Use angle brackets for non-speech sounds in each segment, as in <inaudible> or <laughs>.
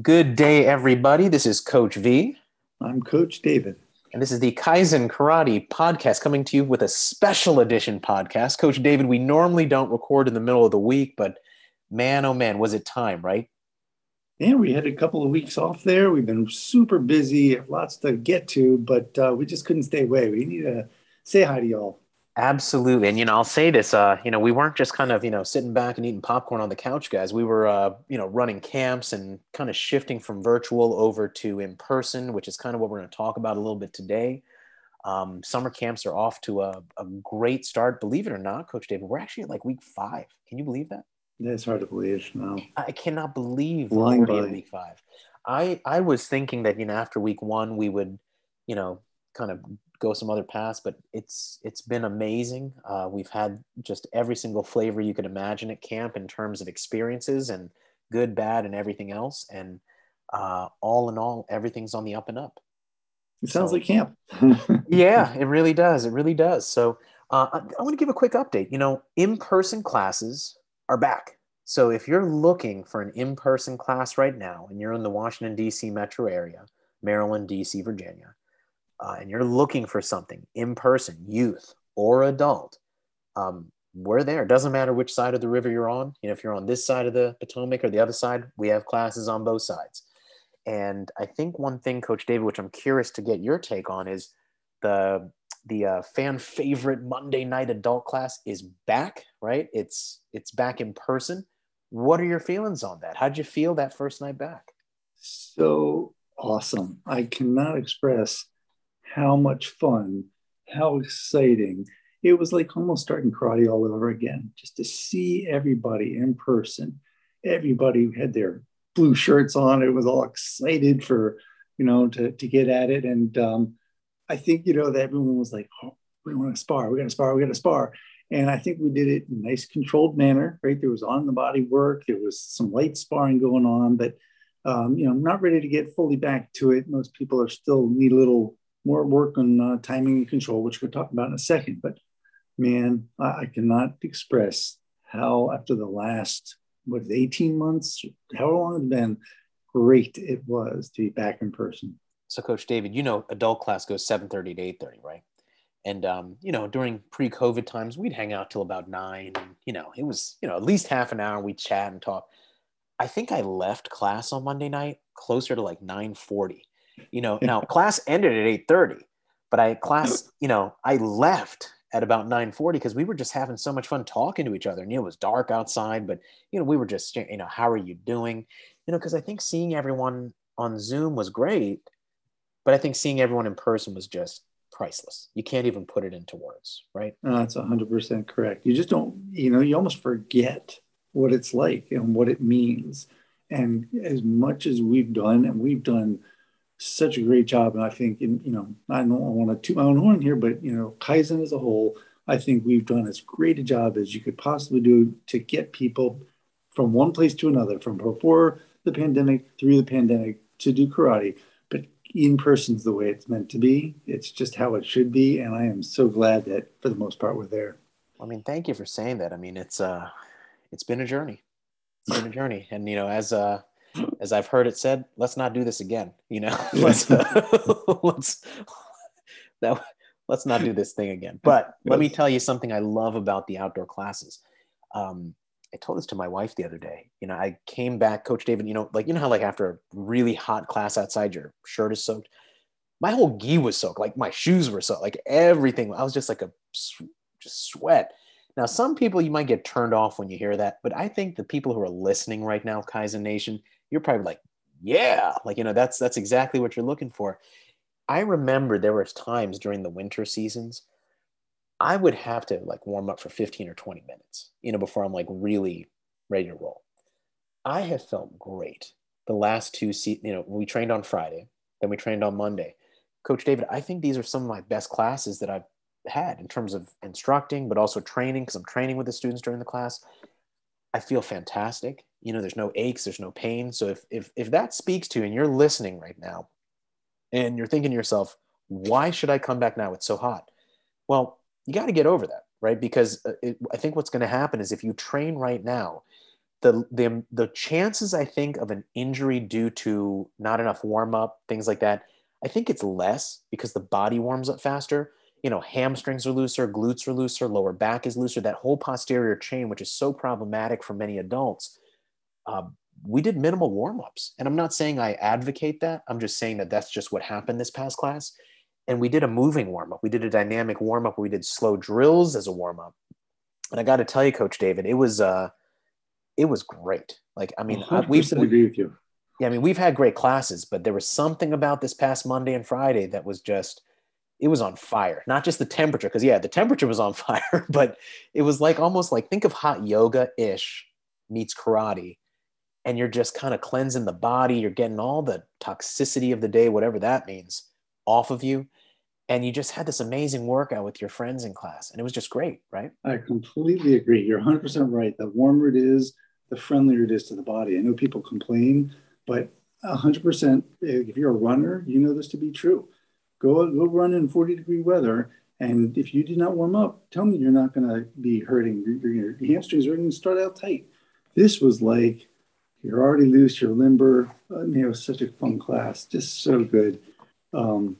Good day, everybody. This is Coach V. I'm Coach David. And this is the Kaizen Karate podcast coming to you with a special edition podcast. Coach David, we normally don't record in the middle of the week, but man, oh man, was it time, right? Yeah, we had a couple of weeks off there. We've been super busy, lots to get to, but uh, we just couldn't stay away. We need to say hi to y'all. Absolutely. And, you know, I'll say this, uh, you know, we weren't just kind of, you know, sitting back and eating popcorn on the couch, guys. We were, uh, you know, running camps and kind of shifting from virtual over to in person, which is kind of what we're going to talk about a little bit today. Um, summer camps are off to a, a great start. Believe it or not, Coach David, we're actually at like week five. Can you believe that? It's hard to believe. No, I cannot believe we're in week five. I I was thinking that you know after week one we would, you know, kind of go some other paths, but it's it's been amazing. Uh, we've had just every single flavor you could imagine at camp in terms of experiences and good, bad, and everything else. And uh, all in all, everything's on the up and up. It sounds so, like camp. <laughs> yeah, it really does. It really does. So uh, I, I want to give a quick update. You know, in-person classes are back. So if you're looking for an in-person class right now, and you're in the Washington D.C. metro area, Maryland, D.C., Virginia uh, and you're looking for something in person, youth or adult, um, we're there. It doesn't matter which side of the river you're on. You know, if you're on this side of the Potomac or the other side, we have classes on both sides. And I think one thing, Coach David, which I'm curious to get your take on, is the the uh, fan favorite Monday night adult class is back. Right? It's it's back in person. What are your feelings on that? How'd you feel that first night back? So awesome! I cannot express how much fun, how exciting. It was like almost starting karate all over again, just to see everybody in person. Everybody had their blue shirts on. It was all excited for, you know, to, to get at it. And um, I think, you know, that everyone was like, oh, we want to spar, we got to spar, we got to spar. And I think we did it in a nice controlled manner, right? There was on the body work, there was some light sparring going on, but um, you know, I'm not ready to get fully back to it. Most people are still need a little more work on uh, timing and control, which we'll talk about in a second. But man, I, I cannot express how after the last what 18 months, how long it's been, great it was to be back in person. So, Coach David, you know, adult class goes 7:30 to 8:30, right? And um, you know, during pre-COVID times, we'd hang out till about nine. And, you know, it was you know at least half an hour. We'd chat and talk. I think I left class on Monday night closer to like 9:40 you know <laughs> now class ended at 8.30 but i class <laughs> you know i left at about 9.40 because we were just having so much fun talking to each other. And you know, it was dark outside but you know we were just you know how are you doing? You know because i think seeing everyone on zoom was great but i think seeing everyone in person was just priceless. You can't even put it into words right? No, that's 100% correct. You just don't you know you almost forget what it's like and what it means. And as much as we've done and we've done such a great job. And I think, in, you know, I don't want to toot my own horn here, but, you know, Kaizen as a whole, I think we've done as great a job as you could possibly do to get people from one place to another, from before the pandemic through the pandemic to do karate. But in person is the way it's meant to be. It's just how it should be. And I am so glad that for the most part we're there. I mean, thank you for saying that. I mean, it's uh it's been a journey. It's been a journey. And you know, as uh as I've heard it said, let's not do this again. You know, <laughs> <laughs> let's uh, <laughs> let's that let's not do this thing again. But let me tell you something I love about the outdoor classes. Um, I told this to my wife the other day. You know, I came back, Coach David. You know, like you know how like after a really hot class outside, your shirt is soaked. My whole gi was soaked. Like my shoes were soaked. Like everything. I was just like a just sweat. Now, some people you might get turned off when you hear that, but I think the people who are listening right now, Kaizen Nation, you're probably like, yeah, like, you know, that's, that's exactly what you're looking for. I remember there were times during the winter seasons, I would have to like warm up for 15 or 20 minutes, you know, before I'm like really ready to roll. I have felt great the last two, you know, we trained on Friday, then we trained on Monday. Coach David, I think these are some of my best classes that I've had in terms of instructing, but also training because I'm training with the students during the class. I feel fantastic. You know, there's no aches, there's no pain. So if if if that speaks to you and you're listening right now, and you're thinking to yourself, why should I come back now? It's so hot. Well, you got to get over that, right? Because uh, it, I think what's going to happen is if you train right now, the the the chances I think of an injury due to not enough warm up, things like that, I think it's less because the body warms up faster. You know, hamstrings are looser, glutes are looser, lower back is looser. That whole posterior chain, which is so problematic for many adults, uh, we did minimal warm ups. And I'm not saying I advocate that. I'm just saying that that's just what happened this past class. And we did a moving warm up. We did a dynamic warm up. We did slow drills as a warm up. And I got to tell you, Coach David, it was uh, it was great. Like I mean, we've agree with you. Yeah, I mean, we've had great classes, but there was something about this past Monday and Friday that was just it was on fire. Not just the temperature, because yeah, the temperature was on <laughs> fire, but it was like almost like think of hot yoga ish meets karate and you're just kind of cleansing the body. You're getting all the toxicity of the day, whatever that means, off of you. And you just had this amazing workout with your friends in class. And it was just great, right? I completely agree. You're 100% right. The warmer it is, the friendlier it is to the body. I know people complain, but 100%, if you're a runner, you know this to be true. Go, go run in 40 degree weather. And if you do not warm up, tell me you're not going to be hurting. Your, your hamstrings are going to start out tight. This was like you're already loose, you're limber. I mean, it was such a fun class, just so good. Um,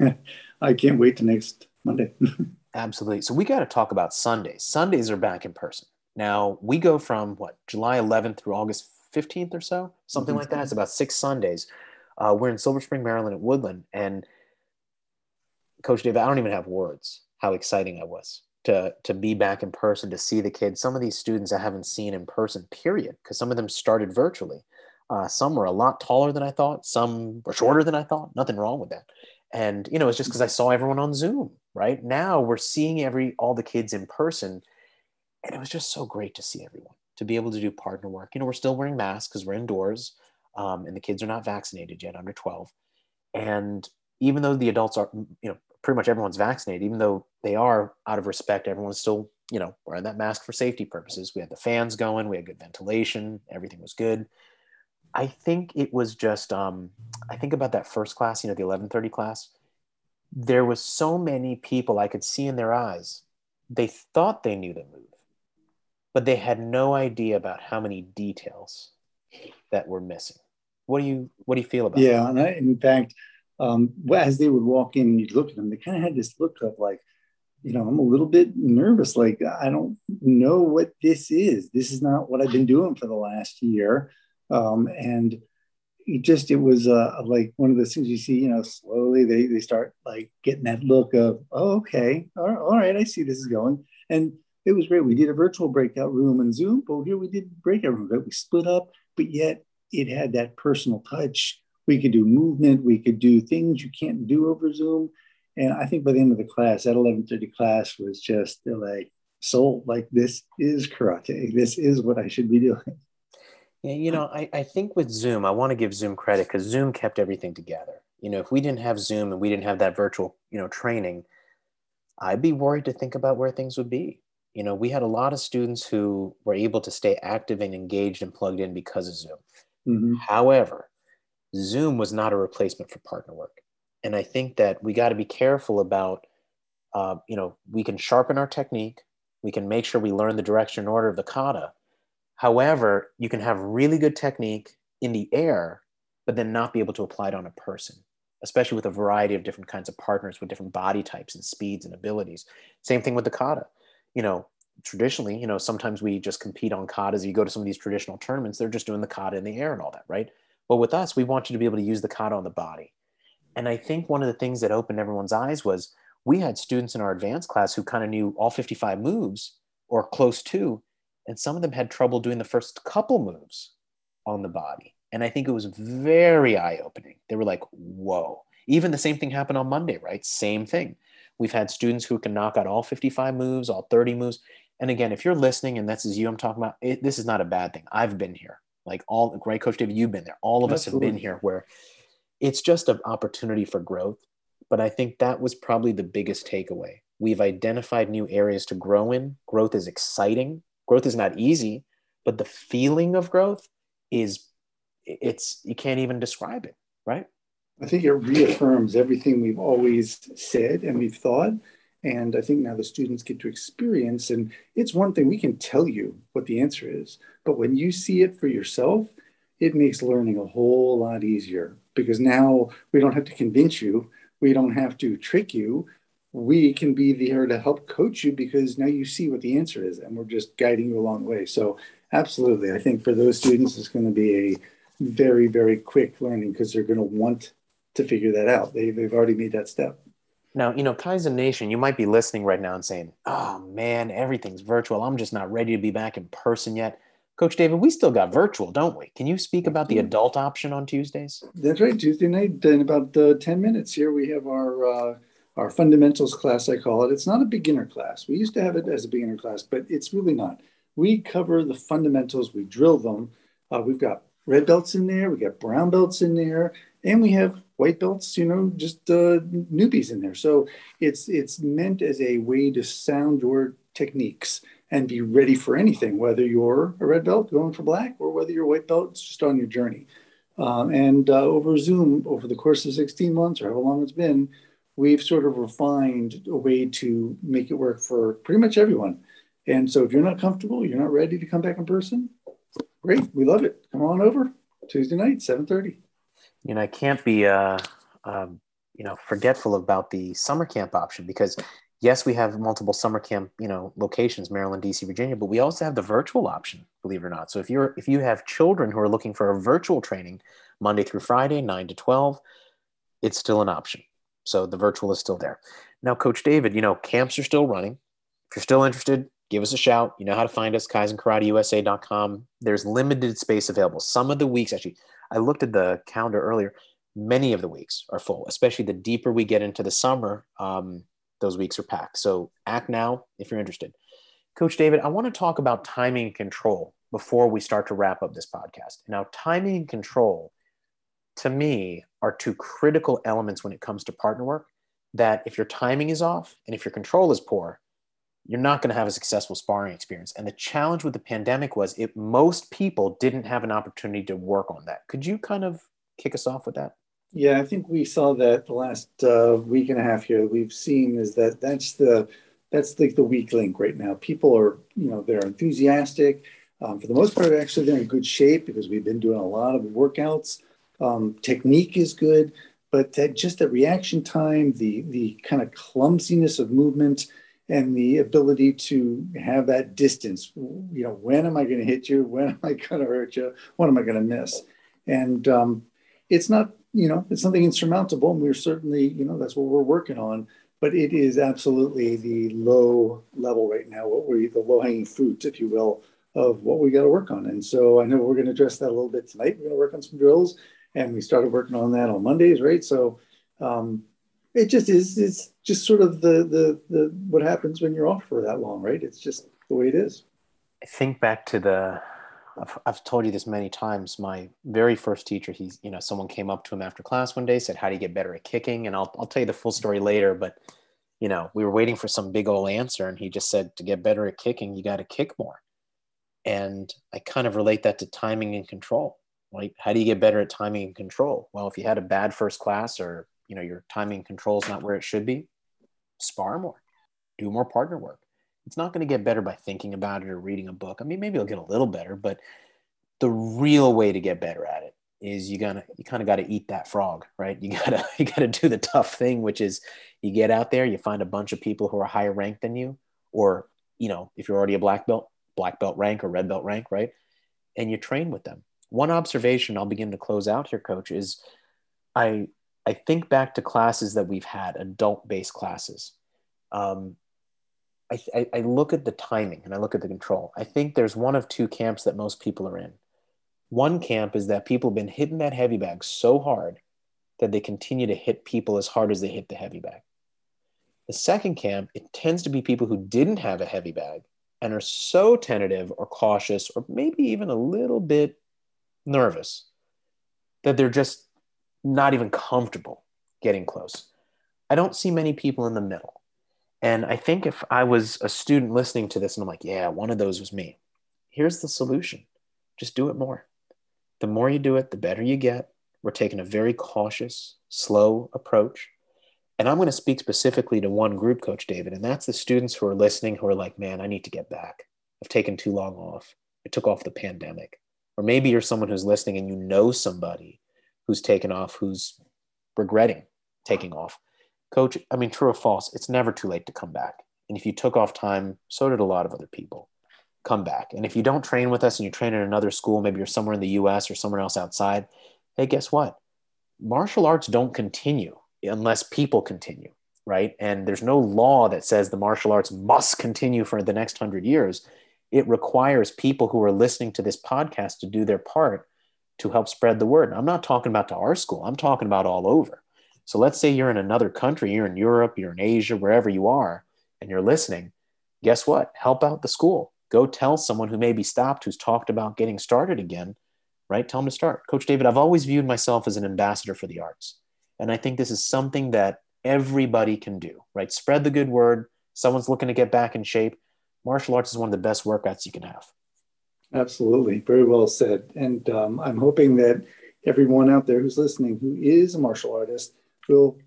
<laughs> I can't wait to next Monday. <laughs> Absolutely. So we got to talk about Sundays. Sundays are back in person. Now we go from what July 11th through August 15th or so, something mm-hmm. like that. It's about six Sundays. Uh, we're in Silver Spring, Maryland, at Woodland, and Coach David, I don't even have words how exciting I was to to be back in person to see the kids some of these students i haven't seen in person period because some of them started virtually. Uh, some were a lot taller than i thought some were shorter than i thought nothing wrong with that. And you know it's just because i saw everyone on zoom right? Now we're seeing every all the kids in person and it was just so great to see everyone to be able to do partner work. You know we're still wearing masks because we're indoors um, and the kids are not vaccinated yet under 12 and even though the adults are you know pretty much everyone's vaccinated, even though they are out of respect, everyone's still, you know, wearing that mask for safety purposes. We had the fans going, we had good ventilation, everything was good. I think it was just, um, I think about that first class, you know, the 1130 class. There was so many people I could see in their eyes. They thought they knew the move, but they had no idea about how many details that were missing. What do you, what do you feel about yeah, that? and I, in fact, um, as they would walk in and you'd look at them, they kind of had this look of like, you know, I'm a little bit nervous. Like, I don't know what this is. This is not what I've been doing for the last year. Um, and it just, it was uh, like one of those things you see, you know, slowly they, they start like getting that look of, oh, okay, all right, all right, I see this is going. And it was great. We did a virtual breakout room and Zoom, but here we did breakout room, but We split up, but yet it had that personal touch we could do movement, we could do things you can't do over Zoom. And I think by the end of the class, that 1130 class was just like sold, like this is karate. This is what I should be doing. Yeah, you know, I, I think with Zoom, I want to give Zoom credit because Zoom kept everything together. You know, if we didn't have Zoom and we didn't have that virtual, you know, training, I'd be worried to think about where things would be. You know, we had a lot of students who were able to stay active and engaged and plugged in because of Zoom. Mm-hmm. However, Zoom was not a replacement for partner work. And I think that we got to be careful about, uh, you know, we can sharpen our technique, we can make sure we learn the direction and order of the kata. However, you can have really good technique in the air, but then not be able to apply it on a person, especially with a variety of different kinds of partners with different body types and speeds and abilities. Same thing with the kata. You know, traditionally, you know, sometimes we just compete on katas. You go to some of these traditional tournaments, they're just doing the kata in the air and all that, right? But with us, we want you to be able to use the kata on the body. And I think one of the things that opened everyone's eyes was we had students in our advanced class who kind of knew all 55 moves or close to, and some of them had trouble doing the first couple moves on the body. And I think it was very eye opening. They were like, whoa. Even the same thing happened on Monday, right? Same thing. We've had students who can knock out all 55 moves, all 30 moves. And again, if you're listening and this is you I'm talking about, it, this is not a bad thing. I've been here. Like all great coach David, you've been there. All of Absolutely. us have been here where it's just an opportunity for growth. But I think that was probably the biggest takeaway. We've identified new areas to grow in. Growth is exciting. Growth is not easy, but the feeling of growth is it's you can't even describe it, right? I think it reaffirms everything we've always said and we've thought. And I think now the students get to experience, and it's one thing we can tell you what the answer is, but when you see it for yourself, it makes learning a whole lot easier because now we don't have to convince you, we don't have to trick you. We can be there to help coach you because now you see what the answer is, and we're just guiding you along the way. So, absolutely, I think for those students, it's going to be a very, very quick learning because they're going to want to figure that out. They, they've already made that step. Now, you know, Kaizen Nation, you might be listening right now and saying, oh man, everything's virtual. I'm just not ready to be back in person yet. Coach David, we still got virtual, don't we? Can you speak about the adult option on Tuesdays? That's right. Tuesday night, in about uh, 10 minutes here, we have our, uh, our fundamentals class, I call it. It's not a beginner class. We used to have it as a beginner class, but it's really not. We cover the fundamentals, we drill them. Uh, we've got red belts in there, we got brown belts in there, and we have white belts, you know, just uh, newbies in there. So it's it's meant as a way to sound your techniques and be ready for anything, whether you're a red belt going for black or whether you're a white belt just on your journey. Um, and uh, over Zoom, over the course of 16 months or however long it's been, we've sort of refined a way to make it work for pretty much everyone. And so if you're not comfortable, you're not ready to come back in person, great, we love it. Come on over Tuesday night, 7:30 you know, I can't be, uh, um, you know, forgetful about the summer camp option because yes, we have multiple summer camp, you know, locations, Maryland, DC, Virginia, but we also have the virtual option, believe it or not. So if you're, if you have children who are looking for a virtual training Monday through Friday, nine to 12, it's still an option. So the virtual is still there. Now, Coach David, you know, camps are still running. If you're still interested, give us a shout. You know how to find us, kaizenkarateusa.com. There's limited space available. Some of the weeks, actually, I looked at the calendar earlier. Many of the weeks are full, especially the deeper we get into the summer. Um, those weeks are packed. So act now if you're interested. Coach David, I want to talk about timing and control before we start to wrap up this podcast. Now, timing and control to me are two critical elements when it comes to partner work. That if your timing is off and if your control is poor, you're not going to have a successful sparring experience. And the challenge with the pandemic was it most people didn't have an opportunity to work on that. Could you kind of kick us off with that? Yeah, I think we saw that the last uh, week and a half here. We've seen is that that's the that's like the, weak link right now. People are you know they're enthusiastic. Um, for the most part, actually they're in good shape because we've been doing a lot of workouts. Um, technique is good, but that just that reaction time, the the kind of clumsiness of movement and the ability to have that distance. You know, when am I going to hit you? When am I going to hurt you? What am I going to miss? And um, it's not, you know, it's something insurmountable. And we're certainly, you know, that's what we're working on. But it is absolutely the low level right now, what we, the low hanging fruit, if you will, of what we got to work on. And so I know we're going to address that a little bit tonight. We're going to work on some drills, and we started working on that on Mondays, right? So um, it just is it's just sort of the the the what happens when you're off for that long right? It's just the way it is. I think back to the I've, I've told you this many times my very first teacher he's you know someone came up to him after class one day said how do you get better at kicking? And i'll, I'll tell you the full story later but you know we were waiting for some big old answer and he just said to get better at kicking you got to kick more. And i kind of relate that to timing and control. Like how do you get better at timing and control? Well if you had a bad first class or you know your timing control is not where it should be spar more. Do more partner work. It's not going to get better by thinking about it or reading a book. I mean maybe it'll get a little better but the real way to get better at it is you gonna you kind of got to eat that frog right? You <laughs> gotta you gotta do the tough thing which is you get out there you find a bunch of people who are higher ranked than you or you know if you're already a black belt black belt rank or red belt rank right? And you train with them. One observation i'll begin to close out here coach is i I think back to classes that we've had, adult based classes. Um, I, I, I look at the timing and I look at the control. I think there's one of two camps that most people are in. One camp is that people have been hitting that heavy bag so hard that they continue to hit people as hard as they hit the heavy bag. The second camp, it tends to be people who didn't have a heavy bag and are so tentative or cautious or maybe even a little bit nervous that they're just not even comfortable getting close. I don't see many people in the middle. And I think if I was a student listening to this and I'm like, yeah, one of those was me, here's the solution just do it more. The more you do it, the better you get. We're taking a very cautious, slow approach. And I'm going to speak specifically to one group, Coach David, and that's the students who are listening who are like, man, I need to get back. I've taken too long off. I took off the pandemic. Or maybe you're someone who's listening and you know somebody who's taken off, who's regretting taking off. Coach, I mean, true or false, it's never too late to come back. And if you took off time, so did a lot of other people. Come back. And if you don't train with us and you train in another school, maybe you're somewhere in the US or somewhere else outside, hey, guess what? Martial arts don't continue unless people continue, right? And there's no law that says the martial arts must continue for the next hundred years. It requires people who are listening to this podcast to do their part to help spread the word. I'm not talking about to our school, I'm talking about all over. So let's say you're in another country, you're in Europe, you're in Asia, wherever you are, and you're listening. Guess what? Help out the school. Go tell someone who may be stopped, who's talked about getting started again, right? Tell them to start. Coach David, I've always viewed myself as an ambassador for the arts. And I think this is something that everybody can do, right? Spread the good word. Someone's looking to get back in shape. Martial arts is one of the best workouts you can have. Absolutely. Very well said. And um, I'm hoping that everyone out there who's listening who is a martial artist will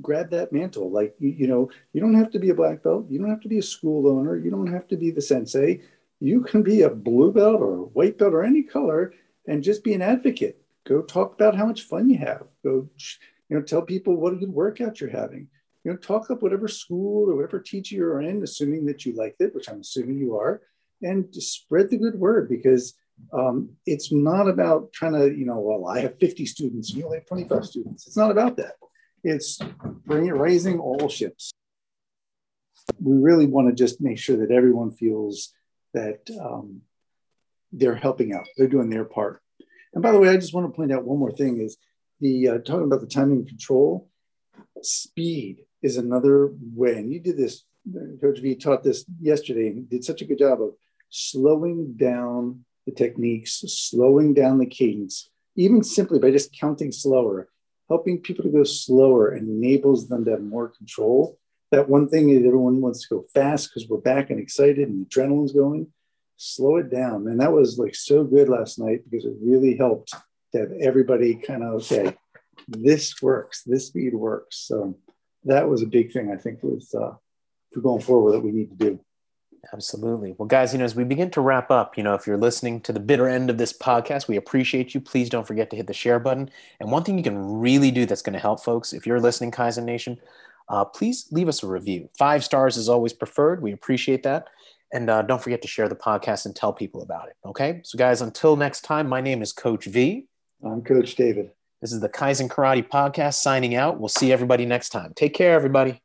grab that mantle. Like, you, you know, you don't have to be a black belt. You don't have to be a school owner. You don't have to be the sensei. You can be a blue belt or a white belt or any color and just be an advocate Go talk about how much fun you have. Go, you know, tell people what a good workout you're having. You know, talk up whatever school or whatever teacher you're in, assuming that you liked it, which I'm assuming you are, and spread the good word because um, it's not about trying to, you know, well, I have 50 students, you only have 25 students. It's not about that. It's bringing raising all ships. We really want to just make sure that everyone feels that um, they're helping out, they're doing their part. And by the way, I just want to point out one more thing is the uh, talking about the timing control, speed is another way. And you did this, Coach V taught this yesterday and did such a good job of slowing down the techniques, slowing down the cadence, even simply by just counting slower, helping people to go slower enables them to have more control. That one thing is everyone wants to go fast because we're back and excited and adrenaline's going slow it down. And that was like so good last night because it really helped to have everybody kind of say, this works, this speed works. So that was a big thing I think was uh, for going forward that we need to do. Absolutely. Well, guys, you know, as we begin to wrap up, you know, if you're listening to the bitter end of this podcast, we appreciate you. Please don't forget to hit the share button. And one thing you can really do that's going to help folks, if you're listening, Kaizen Nation, uh, please leave us a review. Five stars is always preferred. We appreciate that. And uh, don't forget to share the podcast and tell people about it. Okay. So, guys, until next time, my name is Coach V. I'm Coach David. This is the Kaizen Karate Podcast signing out. We'll see everybody next time. Take care, everybody.